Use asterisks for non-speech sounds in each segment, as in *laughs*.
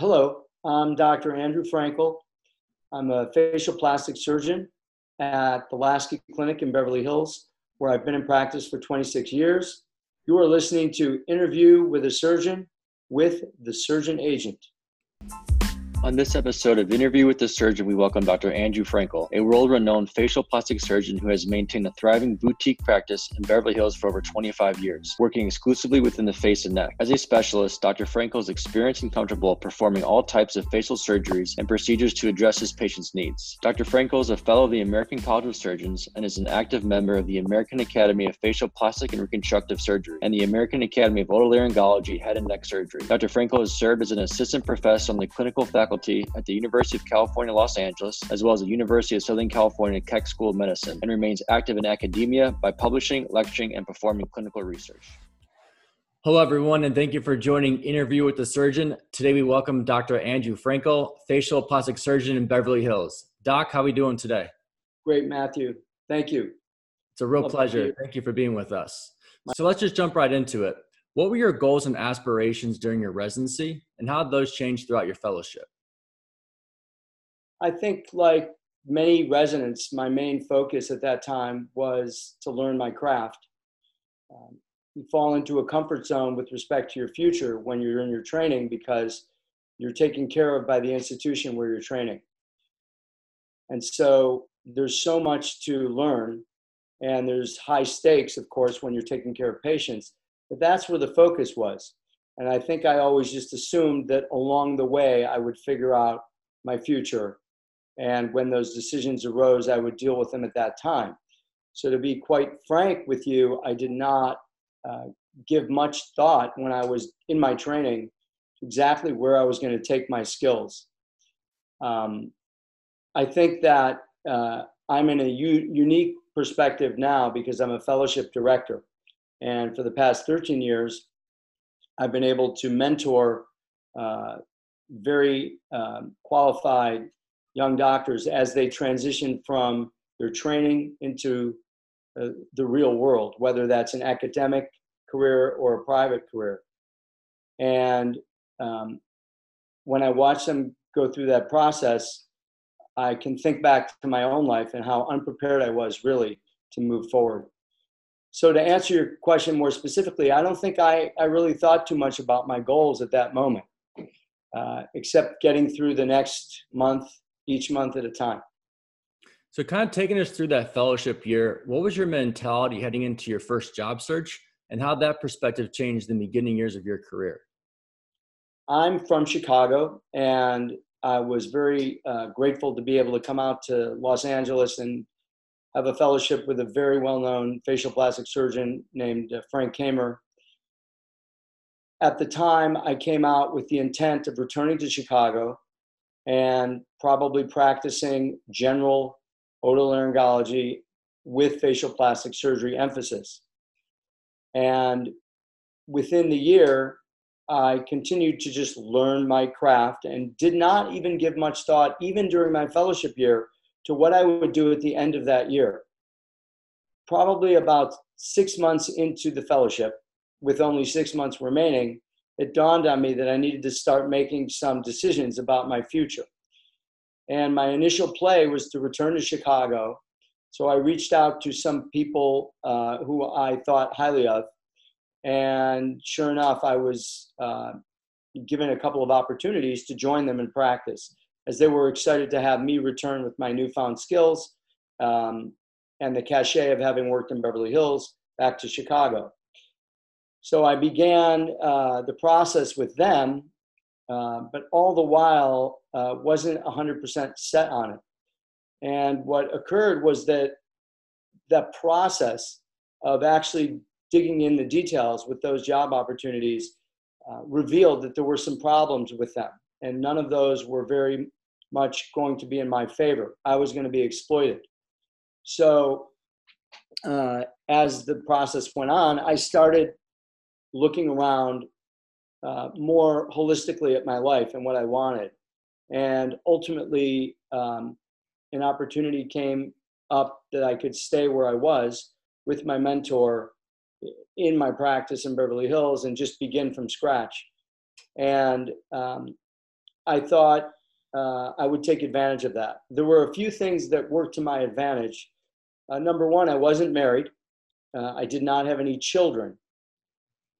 Hello, I'm Dr. Andrew Frankel. I'm a facial plastic surgeon at the Lasky Clinic in Beverly Hills, where I've been in practice for 26 years. You are listening to Interview with a Surgeon with the Surgeon Agent. On this episode of Interview with the Surgeon, we welcome Dr. Andrew Frankel, a world renowned facial plastic surgeon who has maintained a thriving boutique practice in Beverly Hills for over 25 years, working exclusively within the face and neck. As a specialist, Dr. Frankel is experienced and comfortable performing all types of facial surgeries and procedures to address his patients' needs. Dr. Frankel is a fellow of the American College of Surgeons and is an active member of the American Academy of Facial Plastic and Reconstructive Surgery and the American Academy of Otolaryngology Head and Neck Surgery. Dr. Frankel has served as an assistant professor on the clinical faculty faculty at the University of California, Los Angeles, as well as the University of Southern California Keck School of Medicine, and remains active in academia by publishing, lecturing, and performing clinical research. Hello, everyone, and thank you for joining Interview with the Surgeon. Today, we welcome Dr. Andrew Frankel, facial plastic surgeon in Beverly Hills. Doc, how are we doing today? Great, Matthew. Thank you. It's a real Love pleasure. Thank you for being with us. So let's just jump right into it. What were your goals and aspirations during your residency, and how did those change throughout your fellowship? I think, like many residents, my main focus at that time was to learn my craft. Um, you fall into a comfort zone with respect to your future when you're in your training because you're taken care of by the institution where you're training. And so there's so much to learn, and there's high stakes, of course, when you're taking care of patients. But that's where the focus was. And I think I always just assumed that along the way I would figure out my future and when those decisions arose, I would deal with them at that time. So, to be quite frank with you, I did not uh, give much thought when I was in my training exactly where I was going to take my skills. Um, I think that uh, I'm in a u- unique perspective now because I'm a fellowship director. And for the past 13 years, I've been able to mentor uh, very um, qualified young doctors as they transition from their training into uh, the real world, whether that's an academic career or a private career. And um, when I watch them go through that process, I can think back to my own life and how unprepared I was really to move forward. So, to answer your question more specifically, I don't think I, I really thought too much about my goals at that moment, uh, except getting through the next month each month at a time. So, kind of taking us through that fellowship year, what was your mentality heading into your first job search, and how that perspective changed in the beginning years of your career? I'm from Chicago, and I was very uh, grateful to be able to come out to Los Angeles and have a fellowship with a very well known facial plastic surgeon named uh, Frank Kamer. At the time, I came out with the intent of returning to Chicago and probably practicing general otolaryngology with facial plastic surgery emphasis. And within the year, I continued to just learn my craft and did not even give much thought, even during my fellowship year, to what I would do at the end of that year. Probably about six months into the fellowship, with only six months remaining, it dawned on me that I needed to start making some decisions about my future. And my initial play was to return to Chicago. So I reached out to some people uh, who I thought highly of. And sure enough, I was uh, given a couple of opportunities to join them in practice as they were excited to have me return with my newfound skills um, and the cachet of having worked in Beverly Hills back to Chicago. So I began uh, the process with them, uh, but all the while uh, wasn't 100% set on it. And what occurred was that that process of actually digging in the details with those job opportunities uh, revealed that there were some problems with them, and none of those were very much going to be in my favor. I was going to be exploited. So, uh, as the process went on, I started looking around uh, more holistically at my life and what I wanted. And ultimately, um, an opportunity came up that I could stay where I was with my mentor in my practice in Beverly Hills and just begin from scratch. And um, I thought uh, I would take advantage of that. There were a few things that worked to my advantage. Uh, number one, I wasn't married. Uh, I did not have any children.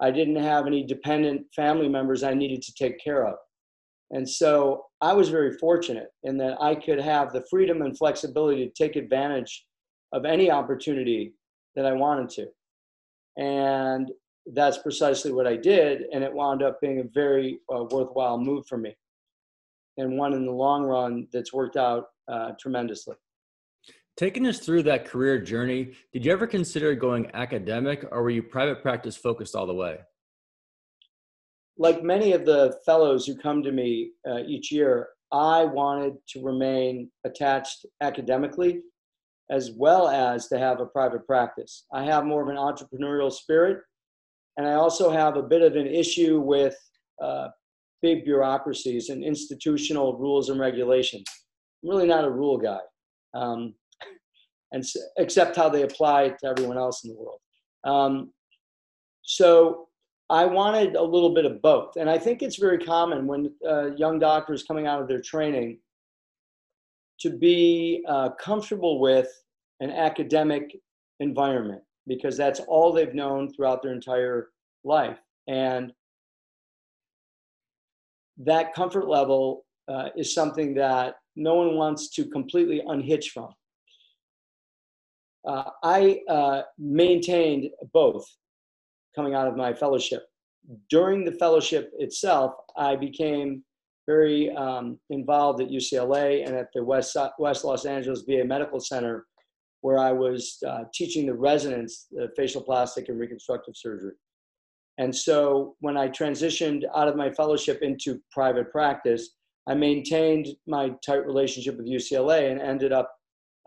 I didn't have any dependent family members I needed to take care of. And so I was very fortunate in that I could have the freedom and flexibility to take advantage of any opportunity that I wanted to. And that's precisely what I did. And it wound up being a very uh, worthwhile move for me and one in the long run that's worked out uh, tremendously. Taking us through that career journey, did you ever consider going academic or were you private practice focused all the way? Like many of the fellows who come to me uh, each year, I wanted to remain attached academically as well as to have a private practice. I have more of an entrepreneurial spirit, and I also have a bit of an issue with uh, big bureaucracies and institutional rules and regulations. I'm really not a rule guy, um, and except how they apply to everyone else in the world. Um, so I wanted a little bit of both, and I think it's very common when uh, young doctors coming out of their training to be uh, comfortable with an academic environment because that's all they've known throughout their entire life, and that comfort level uh, is something that no one wants to completely unhitch from. Uh, I uh, maintained both coming out of my fellowship. During the fellowship itself, I became very um, involved at UCLA and at the West, West Los Angeles VA Medical Center, where I was uh, teaching the residents the facial plastic and reconstructive surgery. And so when I transitioned out of my fellowship into private practice, I maintained my tight relationship with UCLA and ended up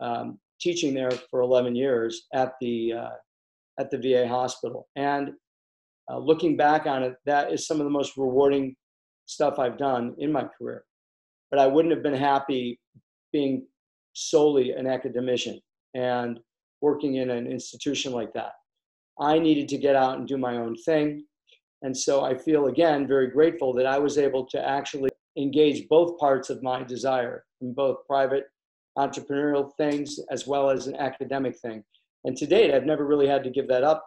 um, teaching there for 11 years at the uh, at the VA hospital. And uh, looking back on it, that is some of the most rewarding stuff I've done in my career. But I wouldn't have been happy being solely an academician and working in an institution like that. I needed to get out and do my own thing. And so I feel, again, very grateful that I was able to actually engage both parts of my desire in both private entrepreneurial things as well as an academic thing. And to date, I've never really had to give that up.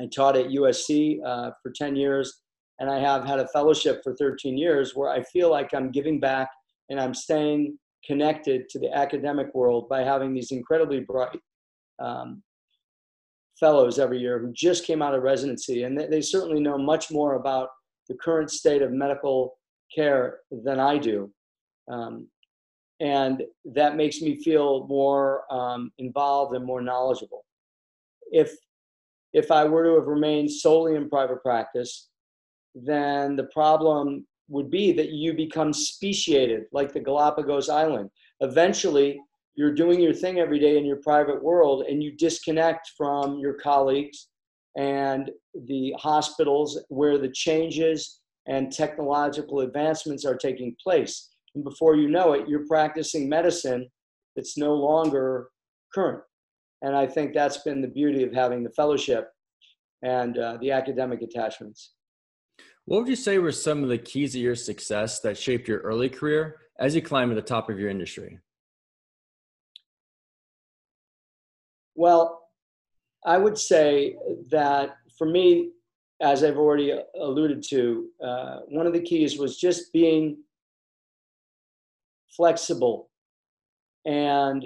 I taught at USC uh, for 10 years, and I have had a fellowship for 13 years where I feel like I'm giving back and I'm staying connected to the academic world by having these incredibly bright um, fellows every year who just came out of residency, and they, they certainly know much more about the current state of medical care than I do. Um, and that makes me feel more um, involved and more knowledgeable. If if I were to have remained solely in private practice, then the problem would be that you become speciated like the Galapagos Island. Eventually, you're doing your thing every day in your private world and you disconnect from your colleagues and the hospitals where the changes and technological advancements are taking place. And before you know it, you're practicing medicine that's no longer current. And I think that's been the beauty of having the fellowship and uh, the academic attachments. What would you say were some of the keys of your success that shaped your early career as you climb to the top of your industry? Well, I would say that for me, as I've already alluded to, uh, one of the keys was just being flexible and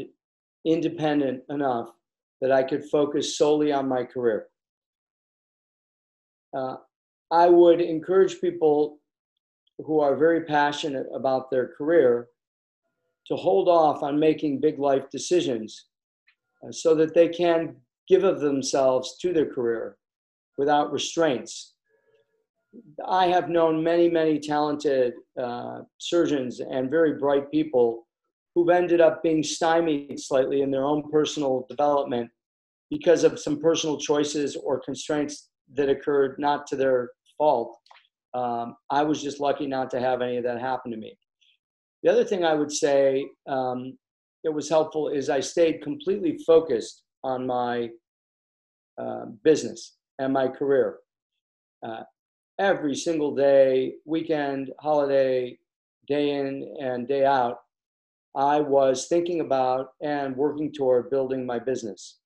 independent enough that I could focus solely on my career. Uh, I would encourage people who are very passionate about their career to hold off on making big life decisions uh, so that they can give of themselves to their career without restraints. I have known many, many talented uh, surgeons and very bright people who've ended up being stymied slightly in their own personal development because of some personal choices or constraints that occurred not to their fault. Um, I was just lucky not to have any of that happen to me. The other thing I would say um, that was helpful is I stayed completely focused on my uh, business and my career. Uh, every single day, weekend, holiday, day in and day out, I was thinking about and working toward building my business.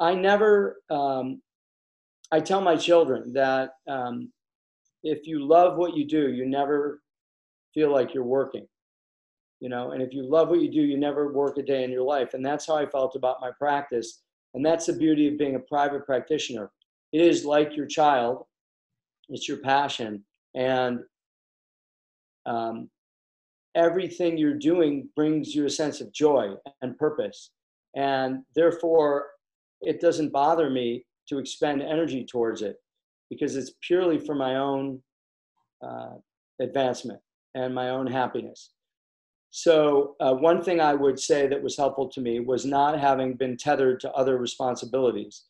I never, um, I tell my children that um, if you love what you do, you never feel like you're working. You know, and if you love what you do, you never work a day in your life. And that's how I felt about my practice. And that's the beauty of being a private practitioner. It is like your child, it's your passion. And um, everything you're doing brings you a sense of joy and purpose. And therefore, it doesn't bother me to expend energy towards it because it's purely for my own uh, advancement and my own happiness. So, uh, one thing I would say that was helpful to me was not having been tethered to other responsibilities.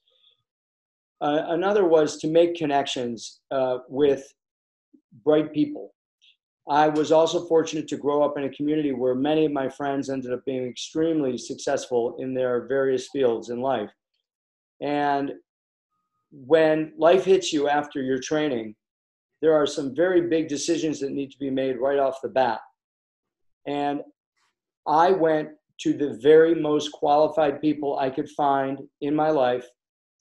Uh, another was to make connections uh, with bright people. I was also fortunate to grow up in a community where many of my friends ended up being extremely successful in their various fields in life. And when life hits you after your training, there are some very big decisions that need to be made right off the bat. And I went to the very most qualified people I could find in my life,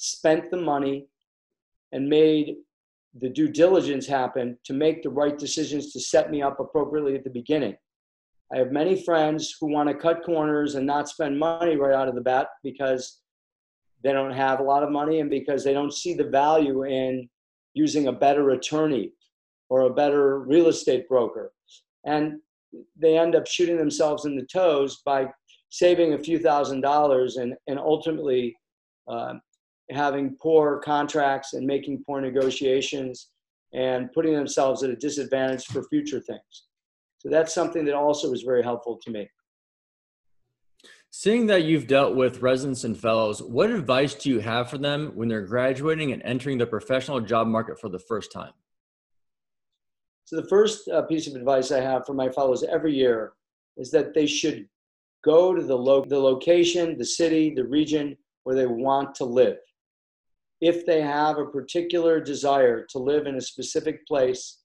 spent the money, and made the due diligence happen to make the right decisions to set me up appropriately at the beginning. I have many friends who want to cut corners and not spend money right out of the bat because they don't have a lot of money and because they don't see the value in using a better attorney or a better real estate broker. And they end up shooting themselves in the toes by saving a few thousand dollars and, and ultimately uh, having poor contracts and making poor negotiations and putting themselves at a disadvantage for future things. So that's something that also was very helpful to me. Seeing that you've dealt with residents and fellows, what advice do you have for them when they're graduating and entering the professional job market for the first time? So, the first uh, piece of advice I have for my fellows every year is that they should go to the, lo- the location, the city, the region where they want to live. If they have a particular desire to live in a specific place,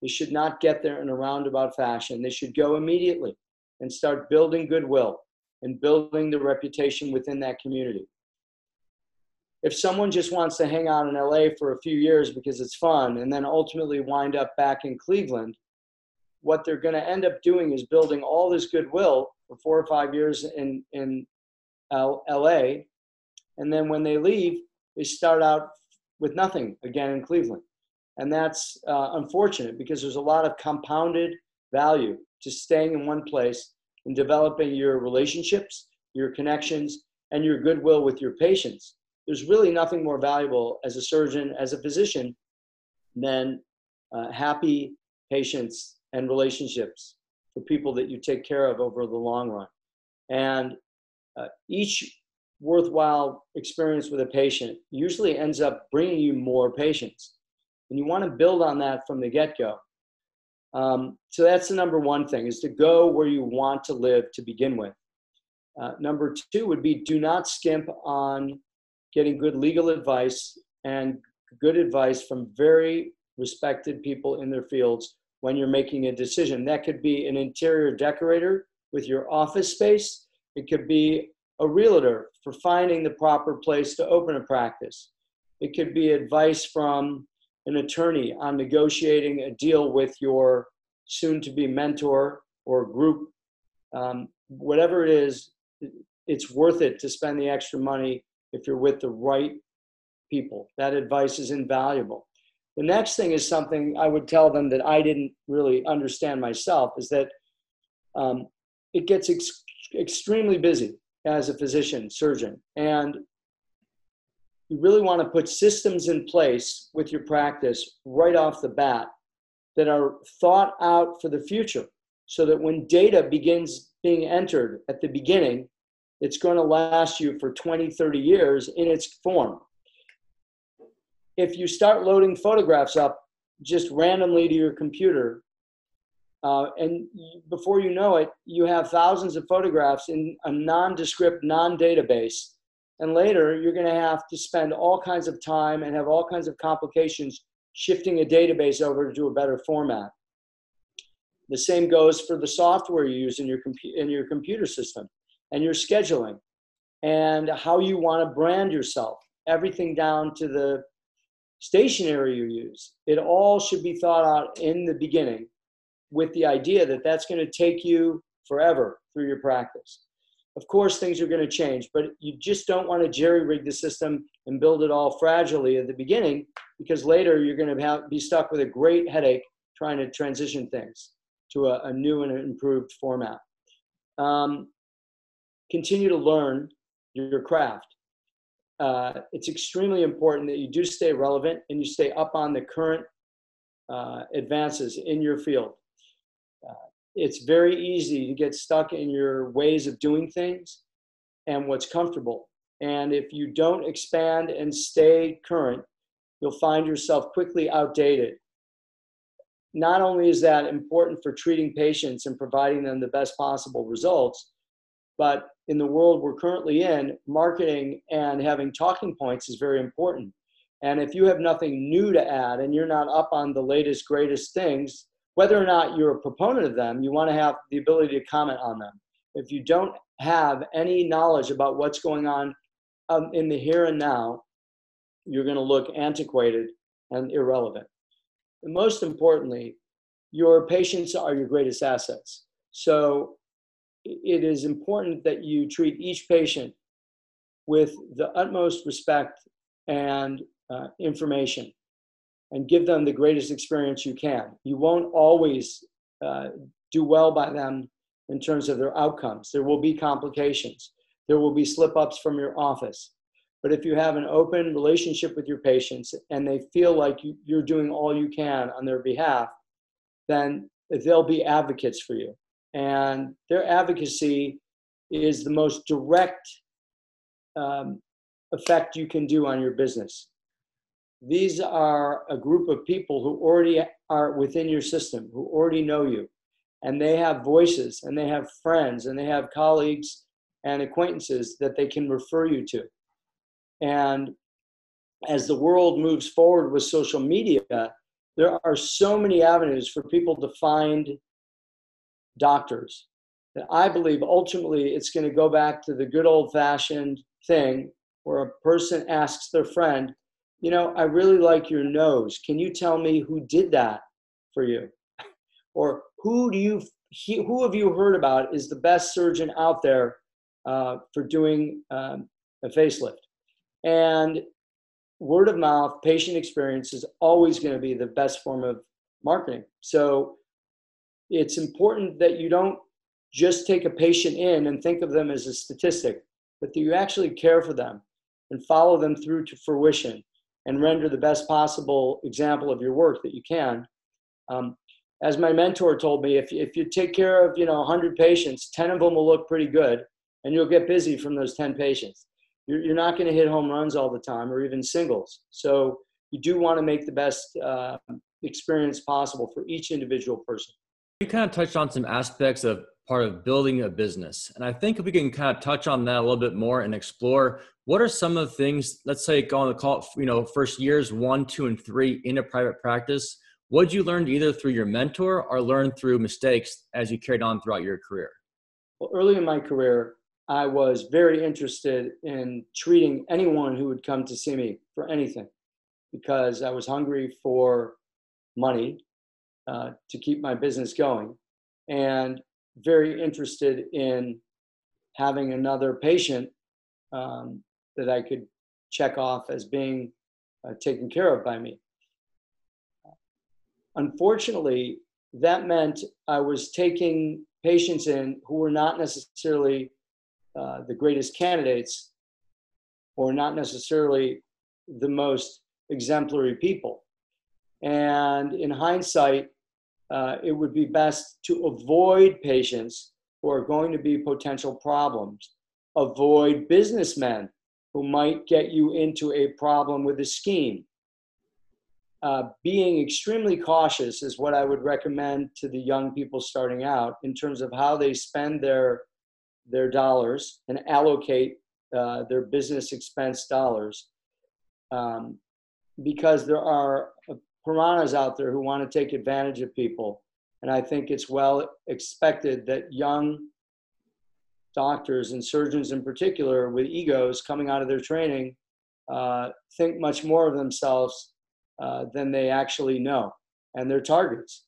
they should not get there in a roundabout fashion. They should go immediately and start building goodwill and building the reputation within that community. If someone just wants to hang out in LA for a few years because it's fun and then ultimately wind up back in Cleveland, what they're going to end up doing is building all this goodwill for four or five years in, in uh, LA. And then when they leave, they start out with nothing again in Cleveland. And that's uh, unfortunate because there's a lot of compounded value to staying in one place and developing your relationships, your connections, and your goodwill with your patients. There's really nothing more valuable as a surgeon, as a physician, than uh, happy patients and relationships for people that you take care of over the long run. And uh, each worthwhile experience with a patient usually ends up bringing you more patients. And you want to build on that from the get go. Um, so that's the number one thing is to go where you want to live to begin with. Uh, number two would be do not skimp on getting good legal advice and good advice from very respected people in their fields when you're making a decision. That could be an interior decorator with your office space. It could be a realtor for finding the proper place to open a practice. It could be advice from an attorney on negotiating a deal with your soon to be mentor or group. Um, whatever it is, it's worth it to spend the extra money if you're with the right people. That advice is invaluable. The next thing is something I would tell them that I didn't really understand myself is that um, it gets ex- extremely busy as a physician, surgeon. And you really want to put systems in place with your practice right off the bat that are thought out for the future so that when data begins being entered at the beginning, it's going to last you for 20, 30 years in its form. If you start loading photographs up just randomly to your computer uh, and before you know it, you have thousands of photographs in a nondescript, non database. And later, you're going to have to spend all kinds of time and have all kinds of complications shifting a database over to a better format. the same goes for the software you use in your, in your computer system and your scheduling and how you want to brand yourself, everything down to the stationery you use. It all should be thought out in the beginning with the idea that that's going to take you forever through your practice. Of course, things are going to change, but you just don't want to jerry rig the system and build it all fragilely at the beginning because later you're going to have, be stuck with a great headache trying to transition things to a, a new and improved format. Um, continue to learn your craft. Uh, it's extremely important that you do stay relevant and you stay up on the current uh, advances in your field. It's very easy to get stuck in your ways of doing things and what's comfortable. And if you don't expand and stay current, you'll find yourself quickly outdated. Not only is that important for treating patients and providing them the best possible results, but in the world we're currently in, marketing and having talking points is very important. And if you have nothing new to add and you're not up on the latest, greatest things, whether or not you're a proponent of them, you want to have the ability to comment on them. If you don't have any knowledge about what's going on um, in the here and now, you're going to look antiquated and irrelevant. And most importantly, your patients are your greatest assets. So it is important that you treat each patient with the utmost respect and uh, information and give them the greatest experience you can. You won't always uh, do well by them in terms of their outcomes. There will be complications. There will be slip ups from your office. But if you have an open relationship with your patients and they feel like you, you're doing all you can on their behalf, then they'll be advocates for you and their advocacy is the most direct um, effect you can do on your business. These are a group of people who already are within your system, who already know you, and they have voices, and they have friends, and they have colleagues and acquaintances that they can refer you to. And as the world moves forward with social media, there are so many avenues for people to find doctors. And I believe ultimately it's going to go back to the good old fashioned thing where a person asks their friend, You know, I really like your nose. Can you tell me who did that for you? *laughs* Or who do you, who have you heard about is the best surgeon out there uh, for doing um, a facelift? And word of mouth, patient experience is always going to be the best form of marketing. So it's important that you don't just take a patient in and think of them as a statistic, but that you actually care for them and follow them through to fruition and render the best possible example of your work that you can. Um, as my mentor told me, if, if you take care of you know 100 patients, 10 of them will look pretty good, and you'll get busy from those 10 patients. You're, you're not going to hit home runs all the time, or even singles. So you do want to make the best uh, experience possible for each individual person. You kind of touched on some aspects of part of building a business. And I think if we can kind of touch on that a little bit more and explore what are some of the things, let's say on the call, you know, first years one, two, and three in a private practice. What did you learn either through your mentor or learn through mistakes as you carried on throughout your career? Well, early in my career, I was very interested in treating anyone who would come to see me for anything because I was hungry for money uh, to keep my business going and very interested in having another patient um, that I could check off as being uh, taken care of by me. Unfortunately, that meant I was taking patients in who were not necessarily uh, the greatest candidates or not necessarily the most exemplary people. And in hindsight, uh, it would be best to avoid patients who are going to be potential problems. Avoid businessmen who might get you into a problem with a scheme. Uh, being extremely cautious is what I would recommend to the young people starting out in terms of how they spend their their dollars and allocate uh, their business expense dollars, um, because there are piranhas out there who want to take advantage of people And I think it's well expected that young doctors and surgeons in particular with egos coming out of their training uh, think much more of themselves uh, than they actually know and their targets.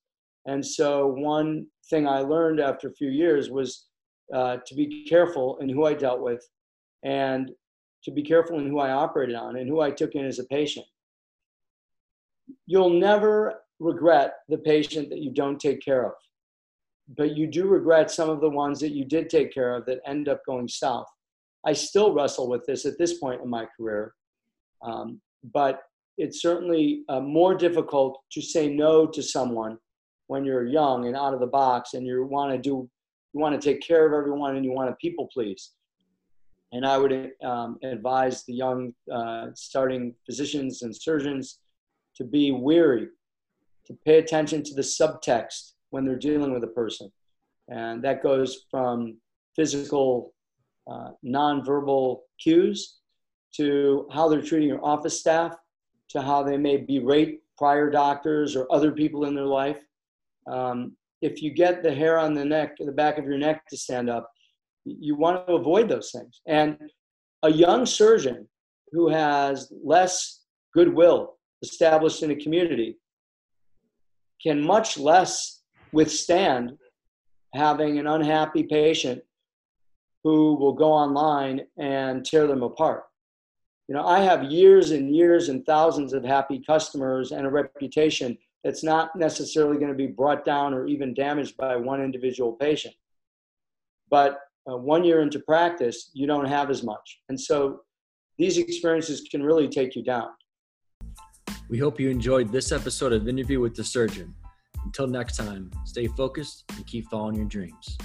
And so, one thing I learned after a few years was uh, to be careful in who I dealt with and to be careful in who I operated on and who I took in as a patient. You'll never regret the patient that you don't take care of, but you do regret some of the ones that you did take care of that end up going south. I still wrestle with this at this point in my career, um, but it's certainly uh, more difficult to say no to someone when you're young and out of the box and you want to do you want to take care of everyone and you want to people please and i would um, advise the young uh, starting physicians and surgeons to be weary to pay attention to the subtext when they're dealing with a person and that goes from physical uh, nonverbal cues to how they're treating your office staff to how they may berate prior doctors or other people in their life. Um, if you get the hair on the neck, the back of your neck to stand up, you want to avoid those things. And a young surgeon who has less goodwill established in a community can much less withstand having an unhappy patient who will go online and tear them apart. You know i have years and years and thousands of happy customers and a reputation that's not necessarily going to be brought down or even damaged by one individual patient. But uh, one year into practice you don't have as much. And so these experiences can really take you down we hope you enjoyed this episode of interview with the surgeon. Until next time stay focused and keep following your dreams